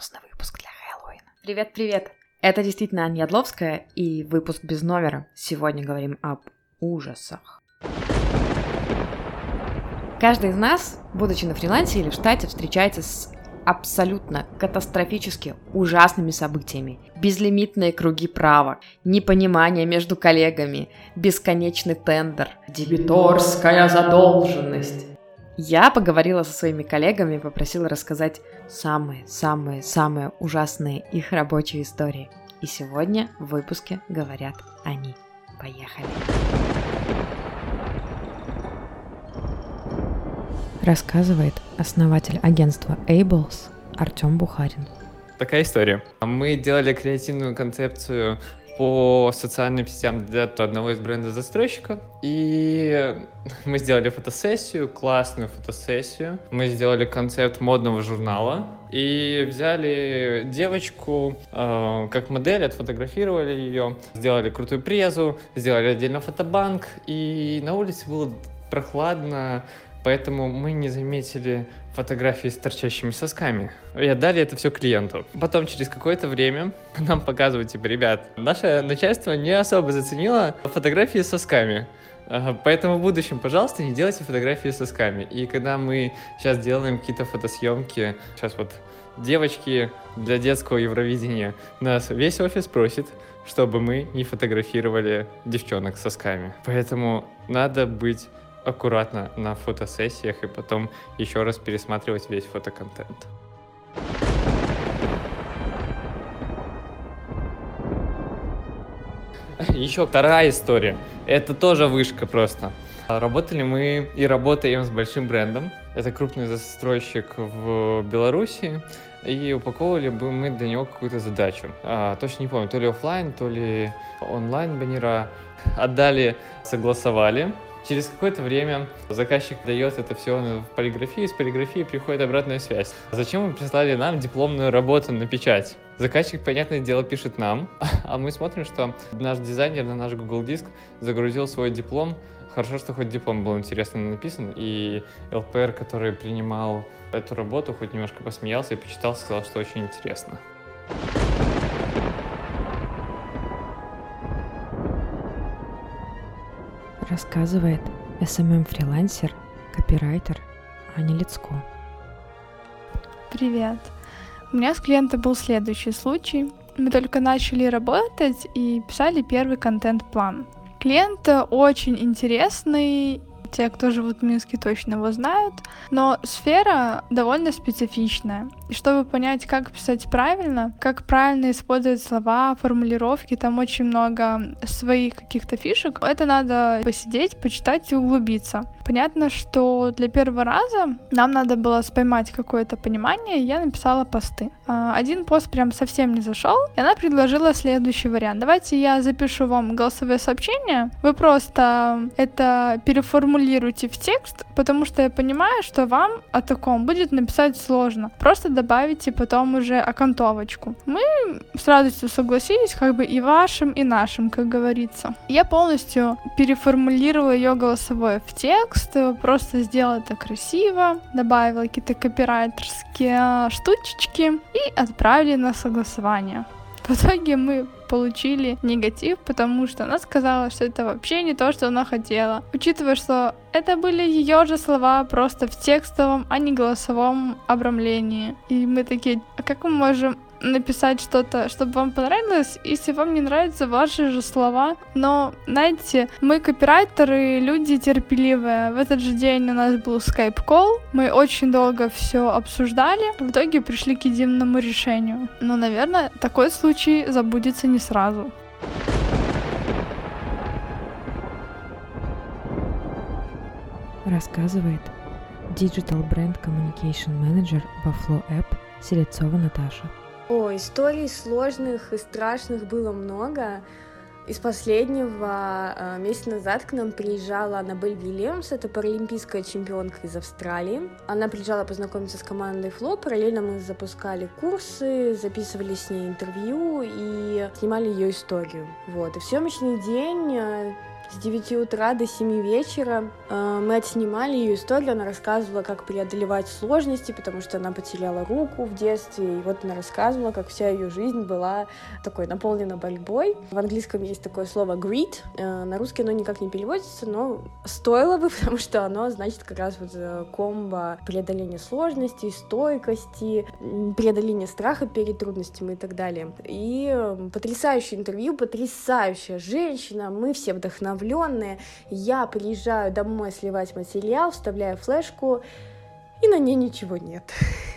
бонусный выпуск для Хэллоуина. Привет-привет! Это действительно Аня Ядловская и выпуск без номера. Сегодня говорим об ужасах. Каждый из нас, будучи на фрилансе или в штате, встречается с абсолютно катастрофически ужасными событиями. Безлимитные круги правок, непонимание между коллегами, бесконечный тендер, дебиторская задолженность. Я поговорила со своими коллегами и попросила рассказать самые-самые-самые ужасные их рабочие истории. И сегодня в выпуске говорят они. Поехали! Рассказывает основатель агентства Ables Артем Бухарин. Такая история. Мы делали креативную концепцию по социальным сетям для одного из бренда застройщика. И мы сделали фотосессию, классную фотосессию. Мы сделали концепт модного журнала. И взяли девочку э, как модель, отфотографировали ее, сделали крутую презу, сделали отдельно фотобанк. И на улице было прохладно, поэтому мы не заметили фотографии с торчащими сосками. И отдали это все клиенту. Потом через какое-то время нам показывают, типа, ребят, наше начальство не особо заценило фотографии с сосками. Поэтому в будущем, пожалуйста, не делайте фотографии с сосками. И когда мы сейчас делаем какие-то фотосъемки, сейчас вот девочки для детского Евровидения, нас весь офис просит, чтобы мы не фотографировали девчонок с сосками. Поэтому надо быть аккуратно на фотосессиях и потом еще раз пересматривать весь фотоконтент. Еще вторая история. Это тоже вышка просто. Работали мы и работаем с большим брендом. Это крупный застройщик в Беларуси. И упаковывали бы мы для него какую-то задачу. А, точно не помню, то ли офлайн, то ли онлайн баннера. Отдали, согласовали. Через какое-то время заказчик дает это все в полиграфии, с полиграфии приходит обратная связь. Зачем вы прислали нам дипломную работу на печать? Заказчик, понятное дело, пишет нам, а мы смотрим, что наш дизайнер на наш Google Диск загрузил свой диплом. Хорошо, что хоть диплом был интересно написан, и ЛПР, который принимал эту работу, хоть немножко посмеялся и почитал, сказал, что очень интересно. Рассказывает SMM-фрилансер, копирайтер Аня Лицко. Привет. У меня с клиентом был следующий случай. Мы только начали работать и писали первый контент-план. Клиент очень интересный те, кто живут в Минске, точно его знают. Но сфера довольно специфичная. И чтобы понять, как писать правильно, как правильно использовать слова, формулировки, там очень много своих каких-то фишек, это надо посидеть, почитать и углубиться. Понятно, что для первого раза нам надо было споймать какое-то понимание, и я написала посты. А, один пост прям совсем не зашел, и она предложила следующий вариант. Давайте я запишу вам голосовое сообщение, вы просто это переформулируйте в текст, потому что я понимаю, что вам о таком будет написать сложно. Просто добавите потом уже окантовочку. Мы с радостью согласились, как бы и вашим, и нашим, как говорится. Я полностью переформулировала ее голосовое в текст, просто сделал это красиво, добавила какие-то копирайтерские штучечки и отправили на согласование. В итоге мы получили негатив, потому что она сказала, что это вообще не то, что она хотела. Учитывая, что это были ее же слова просто в текстовом, а не голосовом обрамлении. И мы такие, а как мы можем написать что-то, чтобы вам понравилось, если вам не нравятся ваши же слова. Но, знаете, мы копирайтеры, люди терпеливые. В этот же день у нас был скайп-колл, мы очень долго все обсуждали, в итоге пришли к единому решению. Но, наверное, такой случай забудется не сразу. Рассказывает Digital Brand Communication Manager Flow App Селецова Наташа. О, историй сложных и страшных было много. Из последнего э, месяц назад к нам приезжала Аннабель Вильямс, это паралимпийская чемпионка из Австралии. Она приезжала познакомиться с командой Фло, параллельно мы запускали курсы, записывали с ней интервью и снимали ее историю. Вот. И в съемочный день э, с 9 утра до 7 вечера. Э, мы отснимали ее историю, она рассказывала, как преодолевать сложности, потому что она потеряла руку в детстве, и вот она рассказывала, как вся ее жизнь была такой наполнена борьбой. В английском есть такое слово grit, э, на русский оно никак не переводится, но стоило бы, потому что оно значит как раз вот э, комбо преодоления сложностей, стойкости, преодоления страха перед трудностями и так далее. И потрясающее интервью, потрясающая женщина, мы все вдохновленные. Я приезжаю домой сливать материал, вставляю флешку, и на ней ничего нет.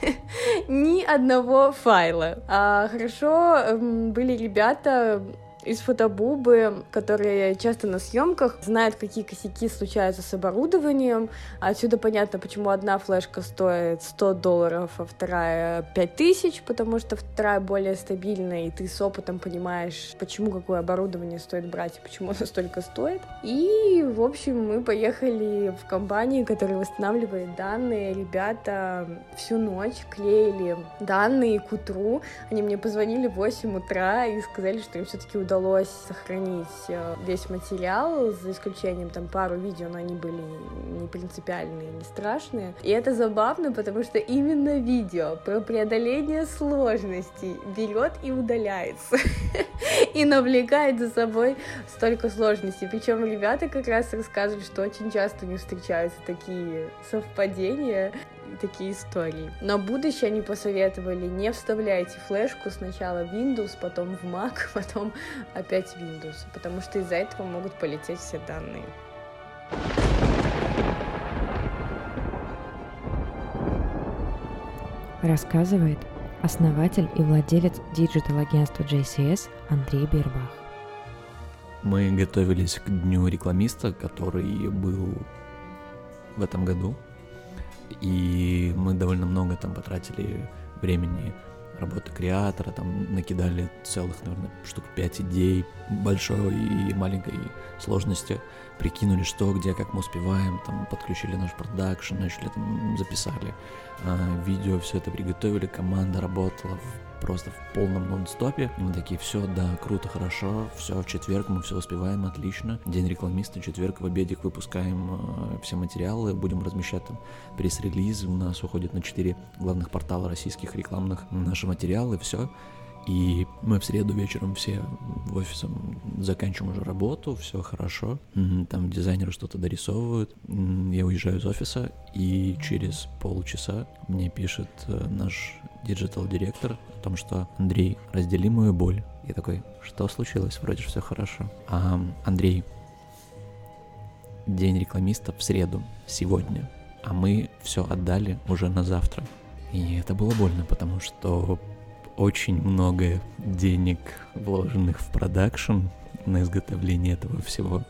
Ни одного файла. А хорошо были ребята, из фотобубы, которые часто на съемках знают, какие косяки случаются с оборудованием. Отсюда понятно, почему одна флешка стоит 100 долларов, а вторая 5000, потому что вторая более стабильная, и ты с опытом понимаешь, почему какое оборудование стоит брать и почему оно столько стоит. И, в общем, мы поехали в компанию, которая восстанавливает данные. Ребята всю ночь клеили данные к утру. Они мне позвонили в 8 утра и сказали, что им все-таки удалось удалось сохранить э, весь материал, за исключением там пару видео, но они были не принципиальные, не страшные. И это забавно, потому что именно видео про преодоление сложностей берет и удаляется. И навлекает за собой столько сложностей. Причем ребята как раз рассказывали, что очень часто не встречаются такие совпадения такие истории. На будущее они посоветовали не вставляйте флешку сначала в Windows, потом в Mac, потом опять в Windows, потому что из-за этого могут полететь все данные. Рассказывает основатель и владелец диджитал-агентства JCS Андрей Бербах. Мы готовились к дню рекламиста, который был в этом году. И довольно много там потратили времени работы креатора, там накидали целых, наверное, штук 5 идей большой и маленькой сложности, прикинули, что, где, как мы успеваем, там подключили наш продакшн, начали там, записали э, видео, все это приготовили, команда работала просто в полном нон-стопе. И мы такие, все, да, круто, хорошо, все, в четверг мы все успеваем, отлично. День рекламиста, четверг в обедик выпускаем э, все материалы, будем размещать там пресс-релизы, у нас уходит на 4 главных портала российских рекламных наши материалы, все. И мы в среду вечером все в офисе заканчиваем уже работу, все хорошо. Там дизайнеры что-то дорисовывают. Я уезжаю из офиса, и через полчаса мне пишет э, наш диджитал-директор о том, что Андрей, раздели мою боль. Я такой, что случилось? Вроде все хорошо. А, Андрей, день рекламиста в среду, сегодня, а мы все отдали уже на завтра. И это было больно, потому что очень много денег, вложенных в продакшн, на изготовление этого всего,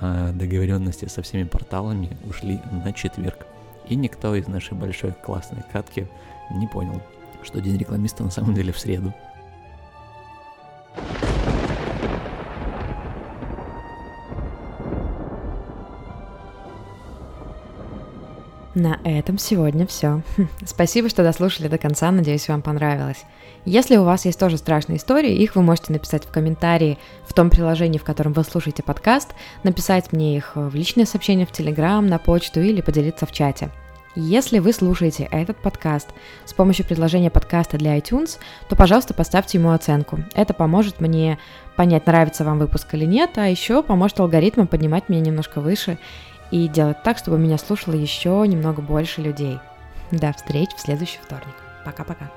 а договоренности со всеми порталами ушли на четверг. И никто из нашей большой классной катки не понял, что день рекламиста на самом деле в среду. На этом сегодня все. Спасибо, что дослушали до конца, надеюсь, вам понравилось. Если у вас есть тоже страшные истории, их вы можете написать в комментарии в том приложении, в котором вы слушаете подкаст, написать мне их в личное сообщение в Телеграм, на почту или поделиться в чате. Если вы слушаете этот подкаст с помощью предложения подкаста для iTunes, то, пожалуйста, поставьте ему оценку. Это поможет мне понять, нравится вам выпуск или нет, а еще поможет алгоритмам поднимать меня немножко выше и делать так, чтобы меня слушало еще немного больше людей. До встречи в следующий вторник. Пока-пока.